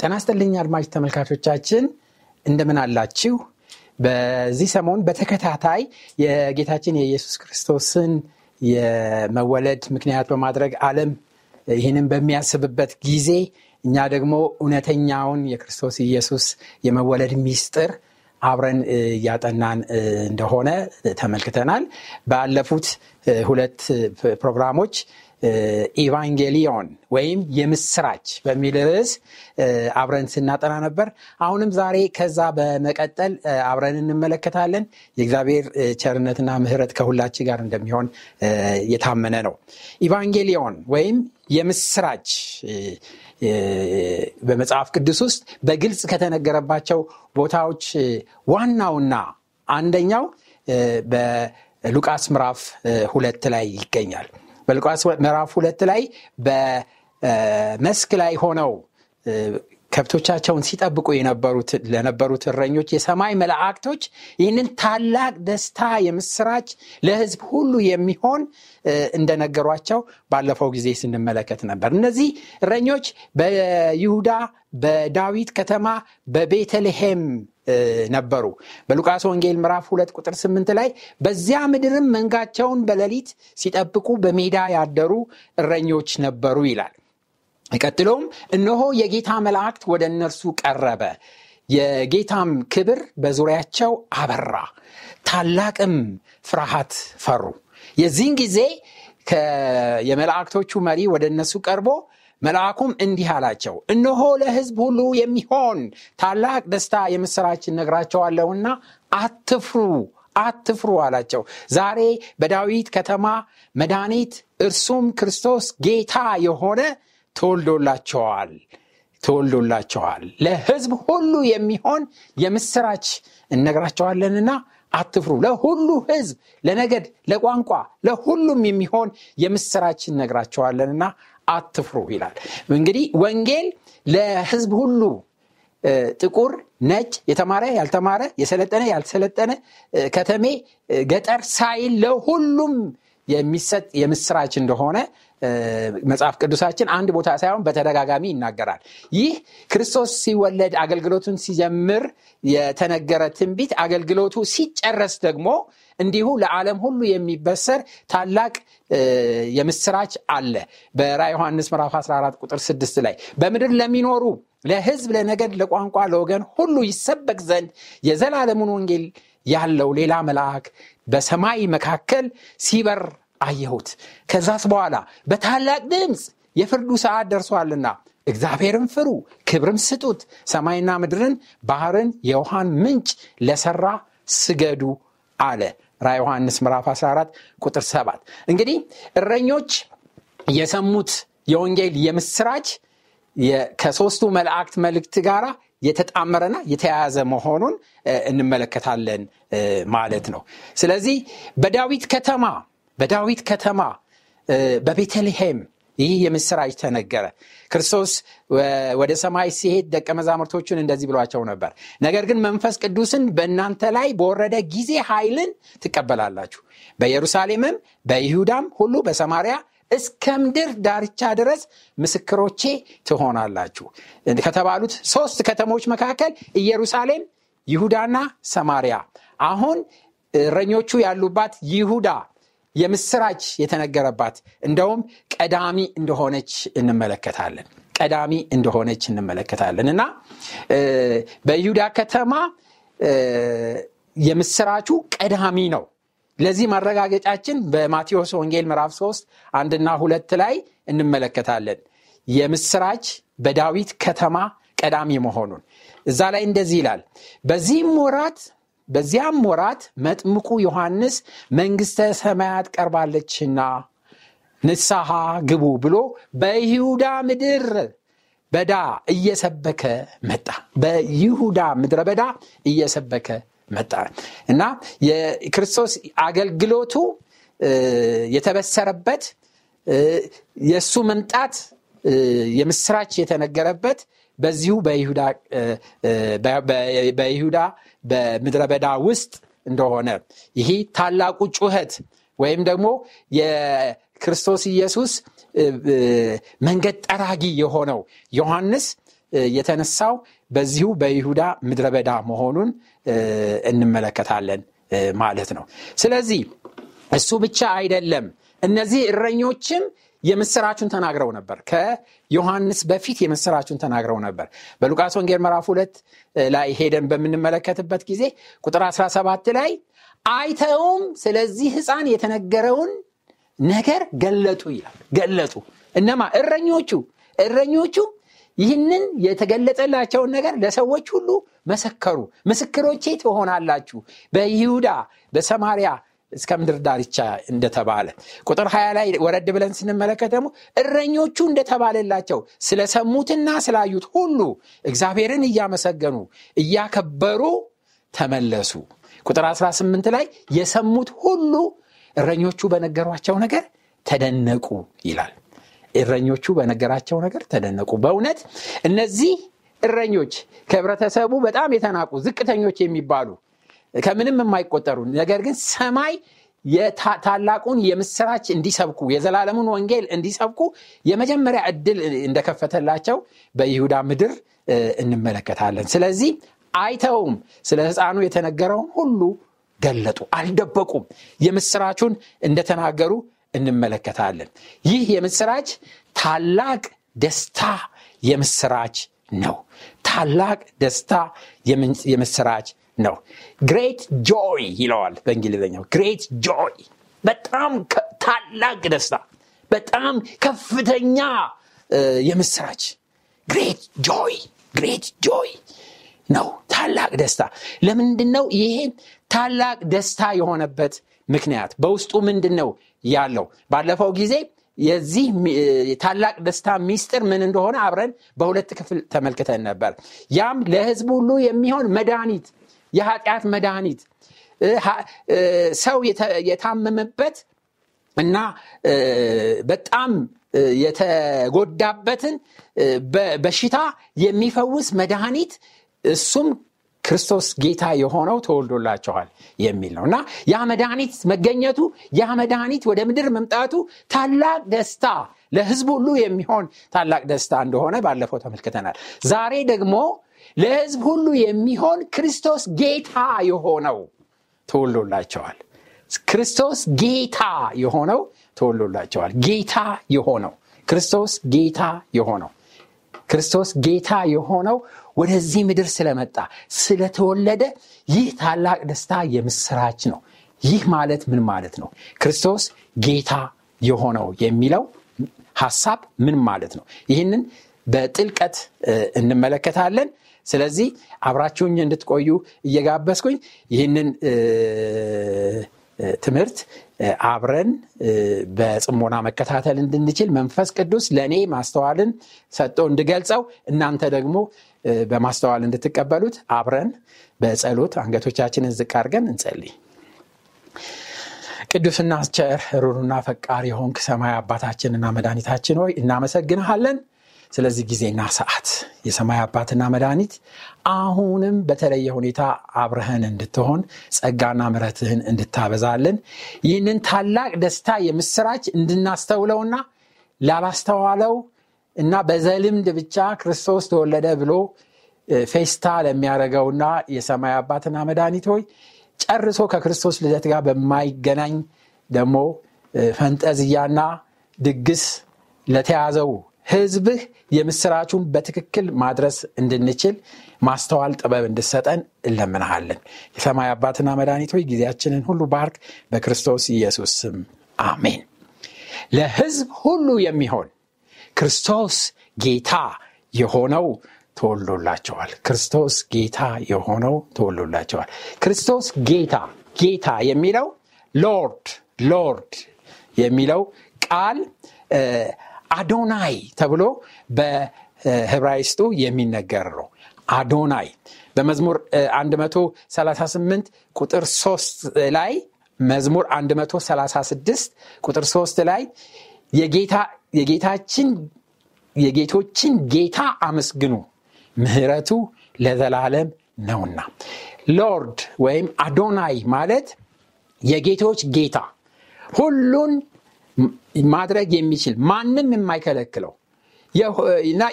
ጤና ይስጥልኝ አድማጭ ተመልካቾቻችን እንደምን አላችሁ? በዚህ ሰሞን በተከታታይ የጌታችን የኢየሱስ ክርስቶስን የመወለድ ምክንያት በማድረግ አለም ይህንን በሚያስብበት ጊዜ እኛ ደግሞ እውነተኛውን የክርስቶስ ኢየሱስ የመወለድ ሚስጥር አብረን እያጠናን እንደሆነ ተመልክተናል። ባለፉት ሁለት ፕሮግራሞች ኢቫንጌሊዮን ወይም የምስራች በሚል ርዕስ አብረን ስናጠና ነበር። አሁንም ዛሬ ከዛ በመቀጠል አብረን እንመለከታለን። የእግዚአብሔር ቸርነትና ምህረት ከሁላችን ጋር እንደሚሆን የታመነ ነው። ኢቫንጌሊዮን ወይም የምስራች በመጽሐፍ ቅዱስ ውስጥ በግልጽ ከተነገረባቸው ቦታዎች ዋናውና አንደኛው በሉቃስ ምዕራፍ ሁለት ላይ ይገኛል በሉቃስ ምዕራፍ ሁለት ላይ በመስክ ላይ ሆነው ከብቶቻቸውን ሲጠብቁ የነበሩት ለነበሩት እረኞች የሰማይ መላእክቶች ይህንን ታላቅ ደስታ የምስራች ለህዝብ ሁሉ የሚሆን እንደነገሯቸው ባለፈው ጊዜ ስንመለከት ነበር። እነዚህ እረኞች በይሁዳ በዳዊት ከተማ በቤተልሔም ነበሩ። በሉቃስ ወንጌል ምዕራፍ ሁለት ቁጥር ስምንት ላይ በዚያ ምድርም መንጋቸውን በሌሊት ሲጠብቁ በሜዳ ያደሩ እረኞች ነበሩ ይላል ቀጥሎም እነሆ የጌታ መላእክት ወደ እነርሱ ቀረበ። የጌታም ክብር በዙሪያቸው አበራ። ታላቅም ፍርሃት ፈሩ። የዚህን ጊዜ የመላእክቶቹ መሪ ወደ እነሱ ቀርቦ መልአኩም እንዲህ አላቸው እነሆ ለህዝብ ሁሉ የሚሆን ታላቅ ደስታ የምስራችን ነግራቸዋለሁና አትፍሩ አትፍሩ አላቸው። ዛሬ በዳዊት ከተማ መድኃኒት እርሱም ክርስቶስ ጌታ የሆነ ተወልዶላቸዋል ተወልዶላቸዋል። ለህዝብ ሁሉ የሚሆን የምስራች እነግራቸዋለንና አትፍሩ። ለሁሉ ህዝብ ለነገድ ለቋንቋ ለሁሉም የሚሆን የምስራች እነግራቸዋለንና አትፍሩ ይላል። እንግዲህ ወንጌል ለህዝብ ሁሉ ጥቁር ነጭ የተማረ ያልተማረ የሰለጠነ ያልሰለጠነ ከተሜ ገጠር ሳይል ለሁሉም የሚሰጥ የምስራች እንደሆነ መጽሐፍ ቅዱሳችን አንድ ቦታ ሳይሆን በተደጋጋሚ ይናገራል። ይህ ክርስቶስ ሲወለድ አገልግሎቱን ሲጀምር የተነገረ ትንቢት አገልግሎቱ ሲጨረስ ደግሞ እንዲሁ ለዓለም ሁሉ የሚበሰር ታላቅ የምስራች አለ። በራ ዮሐንስ ምዕራፍ 14 ቁጥር 6 ላይ በምድር ለሚኖሩ ለህዝብ ለነገድ ለቋንቋ ለወገን ሁሉ ይሰበክ ዘንድ የዘላለሙን ወንጌል ያለው ሌላ መልአክ በሰማይ መካከል ሲበር አየሁት። ከዛስ በኋላ በታላቅ ድምፅ የፍርዱ ሰዓት ደርሷልና እግዚአብሔርን ፍሩ ክብርም ስጡት ሰማይና ምድርን ባህርን የውሃን ምንጭ ለሰራ ስገዱ አለ። ራ ዮሐንስ ምዕራፍ 14 ቁጥር 7 እንግዲህ እረኞች የሰሙት የወንጌል የምስራች ከሶስቱ መላእክት መልእክት ጋር የተጣመረና የተያያዘ መሆኑን እንመለከታለን ማለት ነው። ስለዚህ በዳዊት ከተማ በዳዊት ከተማ በቤተልሔም ይህ የምስራች ተነገረ። ክርስቶስ ወደ ሰማይ ሲሄድ ደቀ መዛሙርቶቹን እንደዚህ ብሏቸው ነበር። ነገር ግን መንፈስ ቅዱስን በእናንተ ላይ በወረደ ጊዜ ኃይልን ትቀበላላችሁ። በኢየሩሳሌምም በይሁዳም ሁሉ በሰማሪያ እስከ ምድር ዳርቻ ድረስ ምስክሮቼ ትሆናላችሁ። ከተባሉት ሶስት ከተሞች መካከል ኢየሩሳሌም ይሁዳና ሰማሪያ አሁን እረኞቹ ያሉባት ይሁዳ የምስራች የተነገረባት። እንደውም ቀዳሚ እንደሆነች እንመለከታለን። ቀዳሚ እንደሆነች እንመለከታለን። እና በይሁዳ ከተማ የምስራቹ ቀዳሚ ነው። ለዚህ ማረጋገጫችን በማቴዎስ ወንጌል ምዕራፍ 3 አንድና ሁለት ላይ እንመለከታለን። የምስራች በዳዊት ከተማ ቀዳሚ መሆኑን። እዛ ላይ እንደዚህ ይላል። በዚህም ወራት በዚያም ወራት መጥምቁ ዮሐንስ መንግሥተ ሰማያት ቀርባለችና ንስሐ ግቡ ብሎ በይሁዳ ምድር በዳ እየሰበከ መጣ። በይሁዳ ምድረ በዳ እየሰበከ መጣ እና የክርስቶስ አገልግሎቱ የተበሰረበት የእሱ መምጣት የምስራች የተነገረበት በዚሁ በይሁዳ በምድረ በዳ ውስጥ እንደሆነ ይህ ታላቁ ጩኸት ወይም ደግሞ የክርስቶስ ኢየሱስ መንገድ ጠራጊ የሆነው ዮሐንስ የተነሳው በዚሁ በይሁዳ ምድረ በዳ መሆኑን እንመለከታለን ማለት ነው። ስለዚህ እሱ ብቻ አይደለም። እነዚህ እረኞችም የምስራቹን ተናግረው ነበር። ከዮሐንስ በፊት የምስራቹን ተናግረው ነበር። በሉቃስ ወንጌል ምዕራፍ ሁለት ላይ ሄደን በምንመለከትበት ጊዜ ቁጥር 17 ላይ አይተውም ስለዚህ ሕፃን የተነገረውን ነገር ገለጡ ይላል። ገለጡ እነማ? እረኞቹ እረኞቹ ይህንን የተገለጠላቸውን ነገር ለሰዎች ሁሉ መሰከሩ። ምስክሮቼ ትሆናላችሁ በይሁዳ በሰማሪያ እስከ ምድር ዳርቻ እንደተባለ ቁጥር 20 ላይ ወረድ ብለን ስንመለከት ደግሞ እረኞቹ እንደተባለላቸው ስለሰሙትና ስላዩት ሁሉ እግዚአብሔርን እያመሰገኑ እያከበሩ ተመለሱ። ቁጥር 18 ላይ የሰሙት ሁሉ እረኞቹ በነገሯቸው ነገር ተደነቁ ይላል። እረኞቹ በነገራቸው ነገር ተደነቁ። በእውነት እነዚህ እረኞች ከህብረተሰቡ በጣም የተናቁ ዝቅተኞች የሚባሉ ከምንም የማይቆጠሩ ነገር ግን ሰማይ ታላቁን የምስራች እንዲሰብኩ የዘላለሙን ወንጌል እንዲሰብኩ የመጀመሪያ እድል እንደከፈተላቸው በይሁዳ ምድር እንመለከታለን። ስለዚህ አይተውም ስለ ህፃኑ የተነገረውን ሁሉ ገለጡ፣ አልደበቁም። የምስራቹን እንደተናገሩ እንመለከታለን። ይህ የምስራች ታላቅ ደስታ የምስራች ነው። ታላቅ ደስታ የምስራች ነው። great joy ይለዋል በእንግሊዝኛው። great joy በጣም ታላቅ ደስታ፣ በጣም ከፍተኛ የምስራች great joy great joy ነው። ታላቅ ደስታ ለምንድን ነው ይሄ ታላቅ ደስታ የሆነበት ምክንያት? በውስጡ ምንድን ነው ያለው? ባለፈው ጊዜ የዚህ ታላቅ ደስታ ሚስጥር ምን እንደሆነ አብረን በሁለት ክፍል ተመልክተን ነበር። ያም ለህዝብ ሁሉ የሚሆን መድኃኒት የኃጢአት መድኃኒት ሰው የታመመበት እና በጣም የተጎዳበትን በሽታ የሚፈውስ መድኃኒት እሱም ክርስቶስ ጌታ የሆነው ተወልዶላቸዋል የሚል ነው እና ያ መድኃኒት መገኘቱ ያ መድኃኒት ወደ ምድር መምጣቱ ታላቅ ደስታ ለህዝብ ሁሉ የሚሆን ታላቅ ደስታ እንደሆነ ባለፈው ተመልክተናል። ዛሬ ደግሞ ለህዝብ ሁሉ የሚሆን ክርስቶስ ጌታ የሆነው ተወሎላቸዋል። ክርስቶስ ጌታ የሆነው ተወሎላቸዋል። ጌታ የሆነው ክርስቶስ ጌታ የሆነው ክርስቶስ ጌታ የሆነው ወደዚህ ምድር ስለመጣ ስለተወለደ ይህ ታላቅ ደስታ የምስራች ነው። ይህ ማለት ምን ማለት ነው? ክርስቶስ ጌታ የሆነው የሚለው ሐሳብ ምን ማለት ነው? ይህንን በጥልቀት እንመለከታለን። ስለዚህ አብራችሁኝ እንድትቆዩ እየጋበዝኩኝ ይህንን ትምህርት አብረን በጽሞና መከታተል እንድንችል መንፈስ ቅዱስ ለእኔ ማስተዋልን ሰጥቶ እንድገልጸው እናንተ ደግሞ በማስተዋል እንድትቀበሉት አብረን በጸሎት አንገቶቻችንን ዝቅ አድርገን እንጸልይ። ቅዱስና ቸር ሩሩና ፈቃሪ የሆንክ ሰማይ አባታችንና መድኃኒታችን ሆይ እናመሰግንሃለን። ስለዚህ ጊዜና ሰዓት የሰማይ አባትና መድኃኒት አሁንም በተለየ ሁኔታ አብረህን እንድትሆን ጸጋና ምረትህን እንድታበዛልን ይህንን ታላቅ ደስታ የምስራች እንድናስተውለውና ላላስተዋለው እና በዘልምድ ብቻ ክርስቶስ ተወለደ ብሎ ፌስታ ለሚያደርገውና የሰማይ አባትና መድኃኒት ሆይ ጨርሶ ከክርስቶስ ልደት ጋር በማይገናኝ ደግሞ ፈንጠዝያና ድግስ ለተያዘው ህዝብህ የምስራቹን በትክክል ማድረስ እንድንችል ማስተዋል ጥበብ እንድሰጠን እለምንሃለን። የሰማይ አባትና መድኃኒት ሆይ ጊዜያችንን ሁሉ ባርክ፣ በክርስቶስ ኢየሱስ ስም አሜን። ለህዝብ ሁሉ የሚሆን ክርስቶስ ጌታ የሆነው ተወልዶላቸዋል። ክርስቶስ ጌታ የሆነው ተወልዶላቸዋል። ክርስቶስ ጌታ ጌታ የሚለው Lord Lord የሚለው ቃል አዶናይ ተብሎ በዕብራይስጡ የሚነገር ነው። አዶናይ በመዝሙር 138 ቁጥር 3 ላይ መዝሙር 136 ቁጥር 3 ላይ የጌቶችን የጌቶችን ጌታ አመስግኑ ምህረቱ ለዘላለም ነውና Lord ወይም አዶናይ ማለት የጌቶች ጌታ ሁሉን ማድረግ የሚችል ማንም የማይከለክለው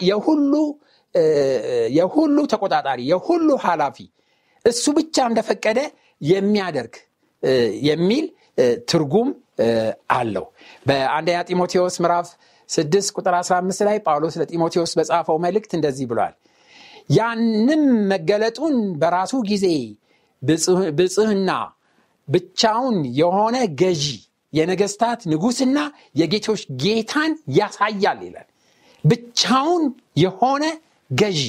የሁሉ የሁሉ ተቆጣጣሪ የሁሉ ኃላፊ እሱ ብቻ እንደፈቀደ የሚያደርግ የሚል ትርጉም አለው። በአንደኛ ጢሞቴዎስ ምዕራፍ 6 ቁጥር 15 ላይ ጳውሎስ ለጢሞቴዎስ በጻፈው መልእክት እንደዚህ ብሏል። ያንም መገለጡን በራሱ ጊዜ ብጽህና ብቻውን የሆነ ገዢ የነገስታት ንጉስና የጌቶች ጌታን ያሳያል ይላል። ብቻውን የሆነ ገዢ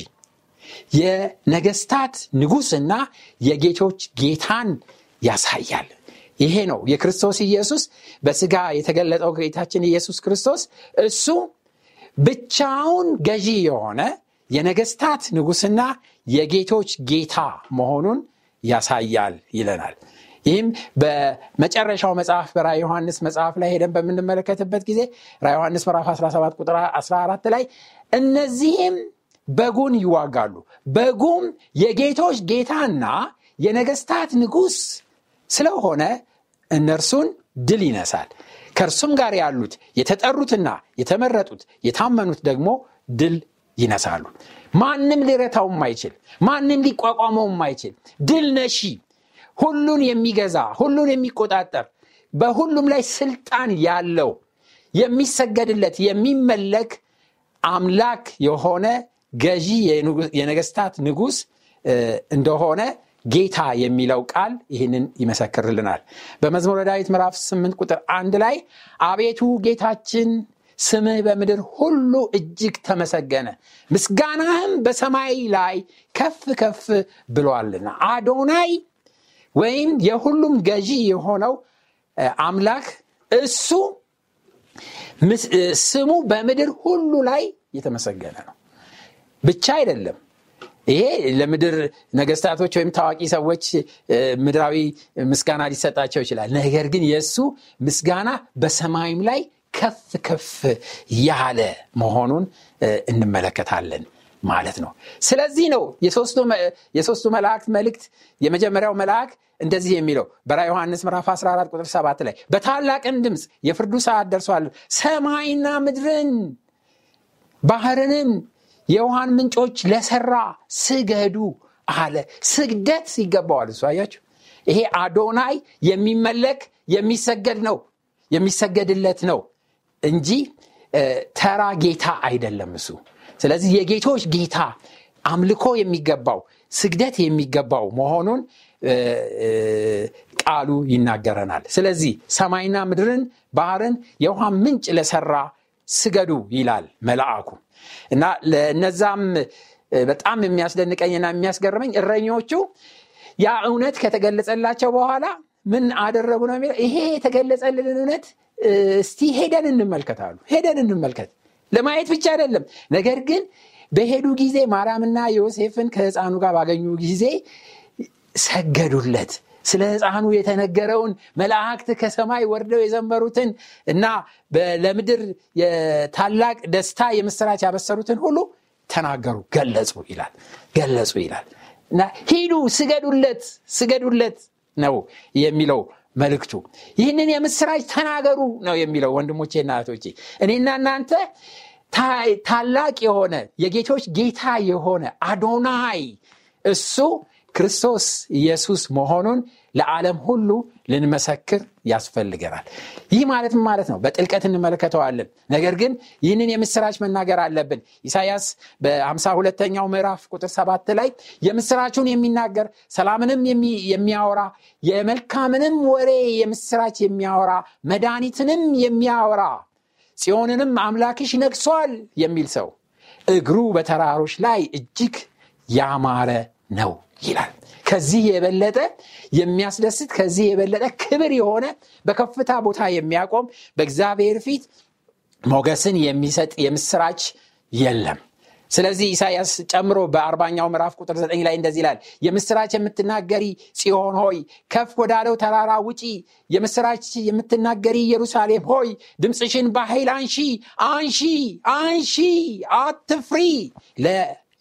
የነገስታት ንጉስና የጌቶች ጌታን ያሳያል። ይሄ ነው የክርስቶስ ኢየሱስ በስጋ የተገለጠው ጌታችን ኢየሱስ ክርስቶስ። እሱ ብቻውን ገዢ የሆነ የነገስታት ንጉስና የጌቶች ጌታ መሆኑን ያሳያል ይለናል ይህም በመጨረሻው መጽሐፍ በራ ዮሐንስ መጽሐፍ ላይ ሄደን በምንመለከትበት ጊዜ ራ ዮሐንስ ምዕራፍ 17 ቁጥር 14 ላይ እነዚህም በጉን ይዋጋሉ። በጉም የጌቶች ጌታና የነገስታት ንጉስ ስለሆነ እነርሱን ድል ይነሳል። ከእርሱም ጋር ያሉት የተጠሩትና የተመረጡት የታመኑት ደግሞ ድል ይነሳሉ። ማንም ሊረታው ማይችል ማንም ሊቋቋመው ማይችል ድል ነሺ ሁሉን የሚገዛ ሁሉን የሚቆጣጠር በሁሉም ላይ ስልጣን ያለው የሚሰገድለት የሚመለክ አምላክ የሆነ ገዢ የነገስታት ንጉስ እንደሆነ ጌታ የሚለው ቃል ይህንን ይመሰክርልናል። በመዝሙረ ዳዊት ምዕራፍ 8 ቁጥር አንድ ላይ አቤቱ ጌታችን ስምህ በምድር ሁሉ እጅግ ተመሰገነ ምስጋናህም በሰማይ ላይ ከፍ ከፍ ብሏልና። አዶናይ ወይም የሁሉም ገዢ የሆነው አምላክ እሱ ስሙ በምድር ሁሉ ላይ የተመሰገነ ነው። ብቻ አይደለም። ይሄ ለምድር ነገስታቶች ወይም ታዋቂ ሰዎች ምድራዊ ምስጋና ሊሰጣቸው ይችላል። ነገር ግን የእሱ ምስጋና በሰማይም ላይ ከፍ ከፍ ያለ መሆኑን እንመለከታለን ማለት ነው። ስለዚህ ነው የሶስቱ መላእክት መልእክት የመጀመሪያው መልአክ እንደዚህ የሚለው በራ ዮሐንስ ምዕራፍ 14 ቁጥር 7 ላይ በታላቅን ድምፅ የፍርዱ ሰዓት ደርሷል። ሰማይና ምድርን ባህርንም የውሃን ምንጮች ለሰራ ስገዱ አለ። ስግደት ይገባዋል። እሱ አያችሁ? ይሄ አዶናይ የሚመለክ የሚሰገድ ነው የሚሰገድለት ነው እንጂ ተራ ጌታ አይደለም እሱ ስለዚህ የጌቶች ጌታ አምልኮ የሚገባው ስግደት የሚገባው መሆኑን ቃሉ ይናገረናል። ስለዚህ ሰማይና ምድርን ባህርን የውሃ ምንጭ ለሰራ ስገዱ ይላል መልአኩ። እና ለእነዛም በጣም የሚያስደንቀኝና የሚያስገርመኝ እረኞቹ ያ እውነት ከተገለጸላቸው በኋላ ምን አደረጉ ነው የሚለው? ይሄ የተገለጸልን እውነት እስቲ ሄደን እንመልከታሉ ሄደን እንመልከት ለማየት ብቻ አይደለም። ነገር ግን በሄዱ ጊዜ ማርያምና ዮሴፍን ከህፃኑ ጋር ባገኙ ጊዜ ሰገዱለት። ስለ ህፃኑ የተነገረውን መላእክት ከሰማይ ወርደው የዘመሩትን እና ለምድር ታላቅ ደስታ የምስራች ያበሰሩትን ሁሉ ተናገሩ። ገለጹ ይላል ገለጹ ይላል። እና ሂዱ ስገዱለት ስገዱለት ነው የሚለው መልክቱ ይህንን የምስራች ተናገሩ ነው የሚለው ወንድሞቼና እህቶቼ። እኔና እናንተ ታላቅ የሆነ የጌቶች ጌታ የሆነ አዶናይ እሱ ክርስቶስ ኢየሱስ መሆኑን ለዓለም ሁሉ ልንመሰክር ያስፈልገናል። ይህ ማለት ማለት ነው በጥልቀት እንመለከተዋለን። ነገር ግን ይህንን የምስራች መናገር አለብን። ኢሳያስ በአምሳ ሁለተኛው ምዕራፍ ቁጥር ሰባት ላይ የምስራቹን የሚናገር ሰላምንም የሚያወራ የመልካምንም ወሬ የምስራች የሚያወራ መድኃኒትንም የሚያወራ ጽዮንንም አምላክሽ ነግሷል የሚል ሰው እግሩ በተራሮች ላይ እጅግ ያማረ ነው ይላል። ከዚህ የበለጠ የሚያስደስት ከዚህ የበለጠ ክብር የሆነ በከፍታ ቦታ የሚያቆም በእግዚአብሔር ፊት ሞገስን የሚሰጥ የምስራች የለም። ስለዚህ ኢሳያስ ጨምሮ በአርባኛው ምዕራፍ ቁጥር ዘጠኝ ላይ እንደዚህ ይላል የምስራች የምትናገሪ ጽዮን ሆይ ከፍ ወዳለው ተራራ ውጪ የምስራች የምትናገሪ ኢየሩሳሌም ሆይ ድምፅሽን በኃይል አንሺ አንሺ አንሺ አትፍሪ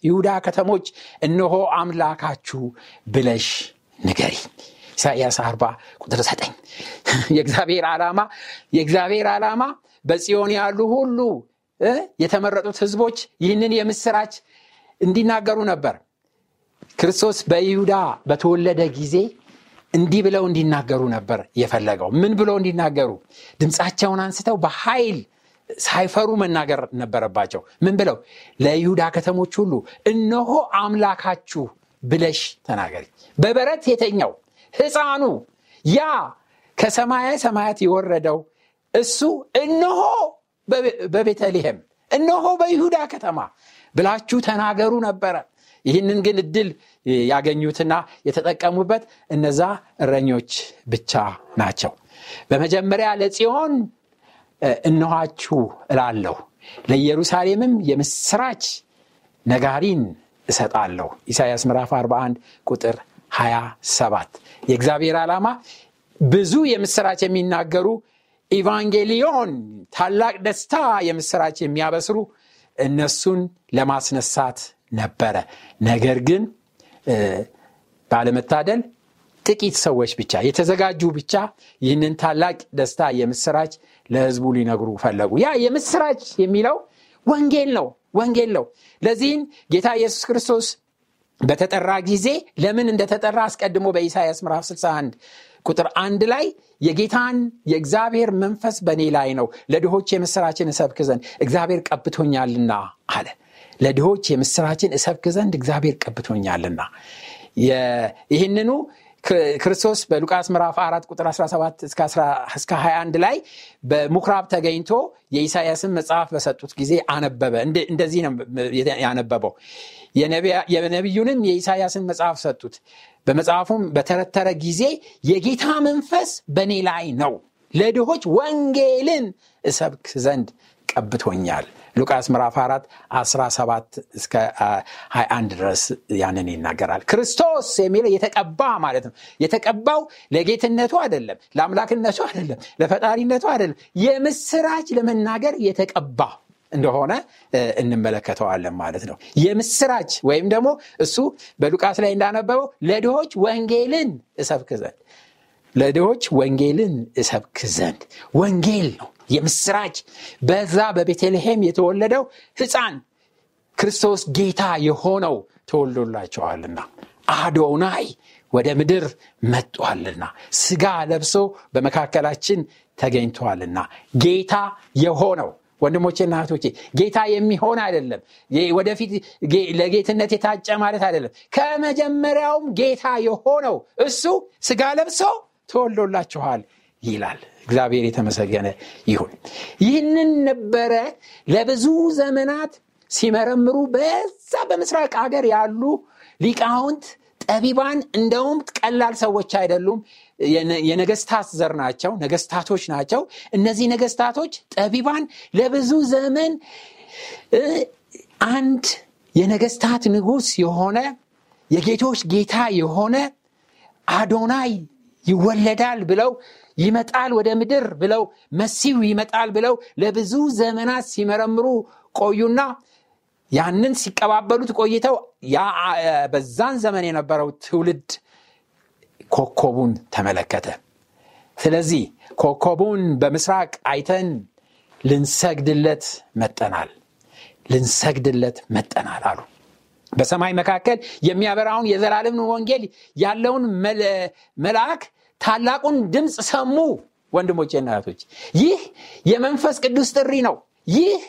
ለይሁዳ ከተሞች እነሆ አምላካችሁ ብለሽ ንገሪ። ኢሳያስ 40 ቁጥር 9 የእግዚአብሔር ዓላማ የእግዚአብሔር ዓላማ በጽዮን ያሉ ሁሉ የተመረጡት ህዝቦች ይህንን የምስራች እንዲናገሩ ነበር። ክርስቶስ በይሁዳ በተወለደ ጊዜ እንዲህ ብለው እንዲናገሩ ነበር የፈለገው። ምን ብለው እንዲናገሩ? ድምፃቸውን አንስተው በኃይል ሳይፈሩ መናገር ነበረባቸው። ምን ብለው? ለይሁዳ ከተሞች ሁሉ እነሆ አምላካችሁ ብለሽ ተናገሪ። በበረት የተኛው ህፃኑ ያ ከሰማያ ሰማያት የወረደው እሱ እነሆ በቤተልሔም እነሆ በይሁዳ ከተማ ብላችሁ ተናገሩ ነበረ። ይህንን ግን እድል ያገኙትና የተጠቀሙበት እነዛ እረኞች ብቻ ናቸው። በመጀመሪያ ለጽዮን እነኋችሁ እላለሁ። ለኢየሩሳሌምም የምስራች ነጋሪን እሰጣለሁ። ኢሳያስ ምዕራፍ 41 ቁጥር 27 የእግዚአብሔር ዓላማ ብዙ የምስራች የሚናገሩ ኢቫንጌሊዮን ታላቅ ደስታ የምስራች የሚያበስሩ እነሱን ለማስነሳት ነበረ። ነገር ግን ባለመታደል ጥቂት ሰዎች ብቻ የተዘጋጁ ብቻ ይህንን ታላቅ ደስታ የምስራች ለህዝቡ ሊነግሩ ፈለጉ። ያ የምስራች የሚለው ወንጌል ነው ወንጌል ነው። ለዚህም ጌታ ኢየሱስ ክርስቶስ በተጠራ ጊዜ ለምን እንደተጠራ አስቀድሞ በኢሳያስ ምዕራፍ 61 ቁጥር አንድ ላይ የጌታን የእግዚአብሔር መንፈስ በእኔ ላይ ነው ለድሆች የምስራችን እሰብክ ዘንድ እግዚአብሔር ቀብቶኛልና አለ። ለድሆች የምስራችን እሰብክ ዘንድ እግዚአብሔር ቀብቶኛልና። ይህንኑ ክርስቶስ በሉቃስ ምዕራፍ 4 ቁጥር 17 እስከ 21 ላይ በምኩራብ ተገኝቶ የኢሳያስን መጽሐፍ በሰጡት ጊዜ አነበበ። እንደዚህ ነው ያነበበው። የነቢዩንም የኢሳያስን መጽሐፍ ሰጡት። በመጽሐፉም በተረተረ ጊዜ የጌታ መንፈስ በእኔ ላይ ነው ለድሆች ወንጌልን እሰብክ ዘንድ ቀብቶኛል ሉቃስ ምዕራፍ 4 17 እስከ 21 ድረስ ያንን ይናገራል። ክርስቶስ የሚለው የተቀባ ማለት ነው። የተቀባው ለጌትነቱ አይደለም ለአምላክነቱ አይደለም ለፈጣሪነቱ አይደለም። የምስራች ለመናገር የተቀባ እንደሆነ እንመለከተዋለን ማለት ነው። የምስራች ወይም ደግሞ እሱ በሉቃስ ላይ እንዳነበበው ለድሆች ወንጌልን እሰብክ ዘንድ ለድሆች ወንጌልን እሰብክ ዘንድ። ወንጌል ነው የምስራች በዛ በቤተልሔም የተወለደው ህፃን ክርስቶስ ጌታ የሆነው ተወልዶላቸዋልና አዶናይ ወደ ምድር መጧልና ስጋ ለብሶ በመካከላችን ተገኝተዋልና ጌታ የሆነው ወንድሞቼና እህቶቼ ጌታ የሚሆን አይደለም። ወደፊት ለጌትነት የታጨ ማለት አይደለም። ከመጀመሪያውም ጌታ የሆነው እሱ ስጋ ለብሶ ተወልዶላችኋል ይላል። እግዚአብሔር የተመሰገነ ይሁን። ይህንን ነበረ ለብዙ ዘመናት ሲመረምሩ በዛ በምስራቅ ሀገር ያሉ ሊቃውንት ጠቢባን እንደውም ቀላል ሰዎች አይደሉም። የነገስታት ዘር ናቸው ነገስታቶች ናቸው። እነዚህ ነገስታቶች ጠቢባን ለብዙ ዘመን አንድ የነገስታት ንጉስ የሆነ የጌቶች ጌታ የሆነ አዶናይ ይወለዳል ብለው ይመጣል ወደ ምድር ብለው መሲው ይመጣል ብለው ለብዙ ዘመናት ሲመረምሩ ቆዩና ያንን ሲቀባበሉት ቆይተው በዛን ዘመን የነበረው ትውልድ ኮከቡን ተመለከተ። ስለዚህ ኮከቡን በምስራቅ አይተን ልንሰግድለት መጠናል ልንሰግድለት መጠናል አሉ። በሰማይ መካከል የሚያበራውን የዘላለምን ወንጌል ያለውን መልአክ ታላቁን ድምፅ ሰሙ ወንድሞቼና እህቶች። ይህ የመንፈስ ቅዱስ ጥሪ ነው። ይህ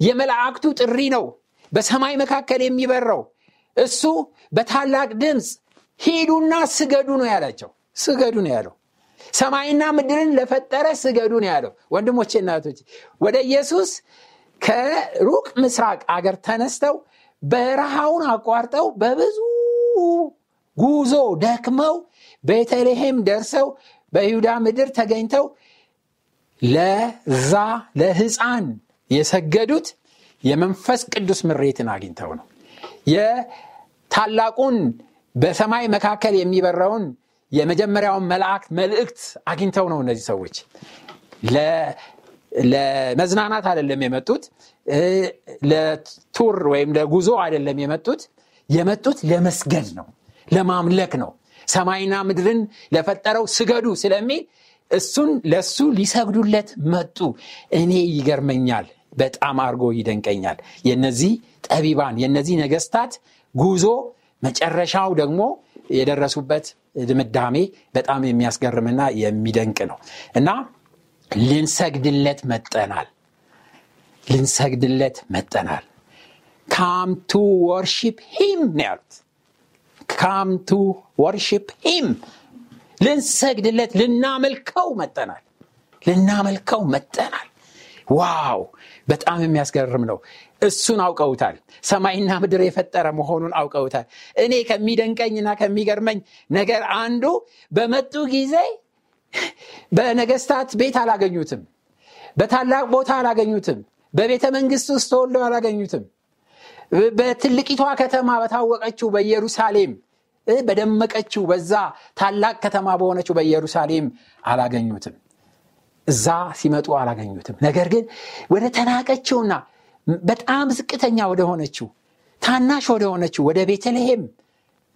የመላእክቱ ጥሪ ነው። በሰማይ መካከል የሚበረው እሱ በታላቅ ድምፅ ሂዱና ስገዱ ነው ያላቸው። ስገዱ ነው ያለው። ሰማይና ምድርን ለፈጠረ ስገዱ ነው ያለው። ወንድሞቼና እህቶች ወደ ኢየሱስ ከሩቅ ምስራቅ አገር ተነስተው በረሃውን አቋርጠው በብዙ ጉዞ ደክመው ቤተልሔም ደርሰው በይሁዳ ምድር ተገኝተው ለዛ ለህፃን የሰገዱት የመንፈስ ቅዱስ ምሬትን አግኝተው ነው። የታላቁን በሰማይ መካከል የሚበረውን የመጀመሪያውን መልአክ መልእክት አግኝተው ነው እነዚህ ሰዎች ለመዝናናት አይደለም የመጡት ለቱር ወይም ለጉዞ አይደለም የመጡት የመጡት ለመስገድ ነው ለማምለክ ነው። ሰማይና ምድርን ለፈጠረው ስገዱ ስለሚል እሱን ለሱ ሊሰግዱለት መጡ። እኔ ይገርመኛል በጣም አድርጎ ይደንቀኛል። የነዚህ ጠቢባን የነዚህ ነገስታት ጉዞ መጨረሻው ደግሞ የደረሱበት ድምዳሜ በጣም የሚያስገርምና የሚደንቅ ነው። እና ልንሰግድለት መጠናል ልንሰግድለት መጥተናል። come worship him ነው ያሉት come to worship him ልንሰግድለት ልናመልከው መጥተናል። ልናመልከው መጥተናል። wow! በጣም የሚያስገርም ነው። እሱን አውቀውታል። ሰማይና ምድር የፈጠረ መሆኑን አውቀውታል። እኔ ከሚደንቀኝና ከሚገርመኝ ነገር አንዱ በመጡ ጊዜ በነገስታት ቤት አላገኙትም። በታላቅ ቦታ አላገኙትም። በቤተ መንግስት ውስጥ ተወልደው አላገኙትም። በትልቂቷ ከተማ በታወቀችው በኢየሩሳሌም በደመቀችው በዛ ታላቅ ከተማ በሆነችው በኢየሩሳሌም አላገኙትም። እዛ ሲመጡ አላገኙትም። ነገር ግን ወደ ተናቀችውና በጣም ዝቅተኛ ወደሆነችው ታናሽ ወደሆነችው ወደ ቤተልሔም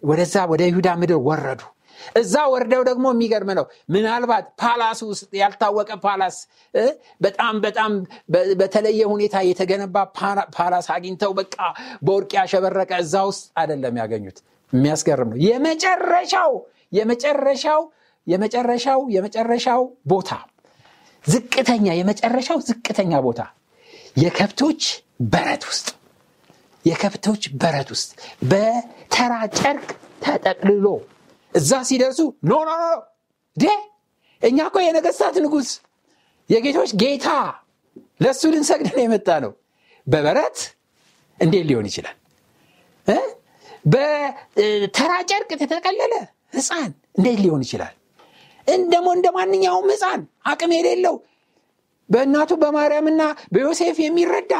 ወደዛ ወደ ይሁዳ ምድር ወረዱ። እዛ ወርደው ደግሞ የሚገርም ነው። ምናልባት ፓላስ ውስጥ ያልታወቀ ፓላስ በጣም በጣም በተለየ ሁኔታ የተገነባ ፓላስ አግኝተው በቃ በወርቅ ያሸበረቀ እዛ ውስጥ አይደለም ያገኙት የሚያስገርም ነው። የመጨረሻው የመጨረሻው የመጨረሻው የመጨረሻው ቦታ ዝቅተኛ የመጨረሻው ዝቅተኛ ቦታ የከብቶች በረት ውስጥ የከብቶች በረት ውስጥ በተራ ጨርቅ ተጠቅልሎ እዛ ሲደርሱ no no no ዴ እኛ እኮ የነገስታት ንጉስ የጌቶች ጌታ ለእሱ ልንሰግድ ነው የመጣነው በበረት እንዴት ሊሆን ይችላል በተራ ጨርቅ የተጠቀለለ ህፃን እንዴት ሊሆን ይችላል? እንደም እንደ ማንኛውም ህፃን አቅም የሌለው በእናቱ በማርያምና በዮሴፍ የሚረዳ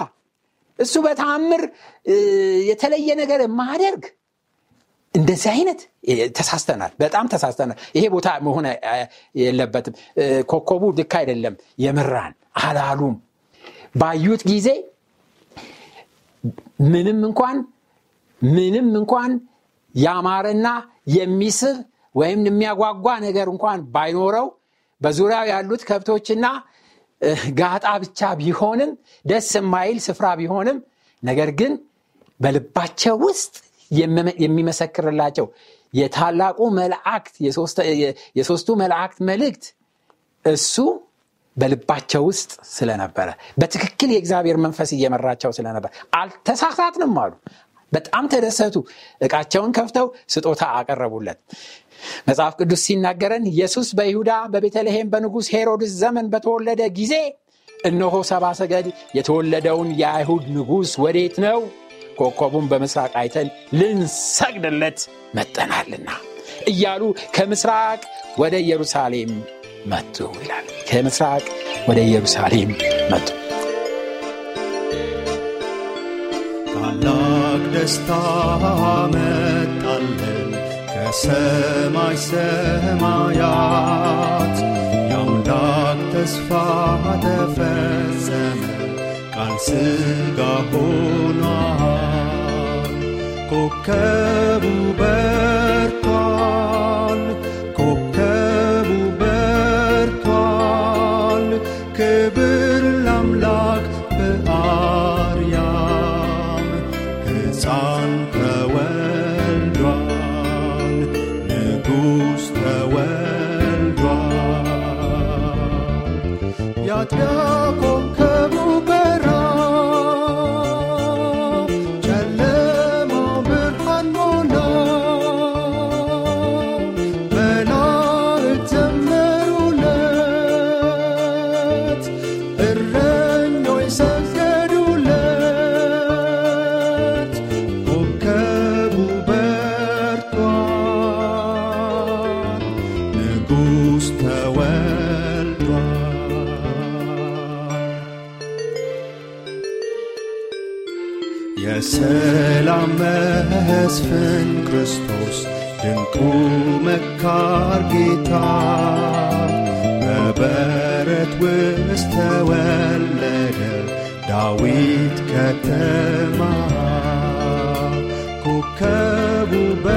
እሱ በተአምር የተለየ ነገር ማደርግ እንደዚህ አይነት ተሳስተናል በጣም ተሳስተናል። ይሄ ቦታ መሆን የለበትም። ኮከቡ ልክ አይደለም። የምራን አላሉም። ባዩት ጊዜ ምንም እንኳን ምንም እንኳን ያማረና የሚስብ ወይም የሚያጓጓ ነገር እንኳን ባይኖረው በዙሪያው ያሉት ከብቶችና ጋጣ ብቻ ቢሆንም ደስ የማይል ስፍራ ቢሆንም ነገር ግን በልባቸው ውስጥ የሚመሰክርላቸው የታላቁ መላእክት የሶስቱ መላእክት መልእክት እሱ በልባቸው ውስጥ ስለነበረ በትክክል የእግዚአብሔር መንፈስ እየመራቸው ስለነበር አልተሳሳትንም አሉ በጣም ተደሰቱ። እቃቸውን ከፍተው ስጦታ አቀረቡለት። መጽሐፍ ቅዱስ ሲናገረን ኢየሱስ በይሁዳ በቤተልሔም በንጉሥ ሄሮድስ ዘመን በተወለደ ጊዜ እነሆ ሰባ ሰገድ የተወለደውን የአይሁድ ንጉሥ ወዴት ነው? ኮከቡን በምስራቅ አይተን ልንሰግድለት መጠናልና እያሉ ከምስራቅ ወደ ኢየሩሳሌም መጡ ይላል። ከምስራቅ ወደ ኢየሩሳሌም መጡ ታላቅ ደስታ መጣለን ከሰማይ ሰማያት የአምላክ ተስፋ ተፈጸመ ቃል ሥጋ ሆኗል ኮከቡ በርቷል ይመስገን ክርስቶስ ድንቁ መካር ጌታ በበረት ውስጥ ተወለደ። ዳዊት ከተማ ኮከቡ በ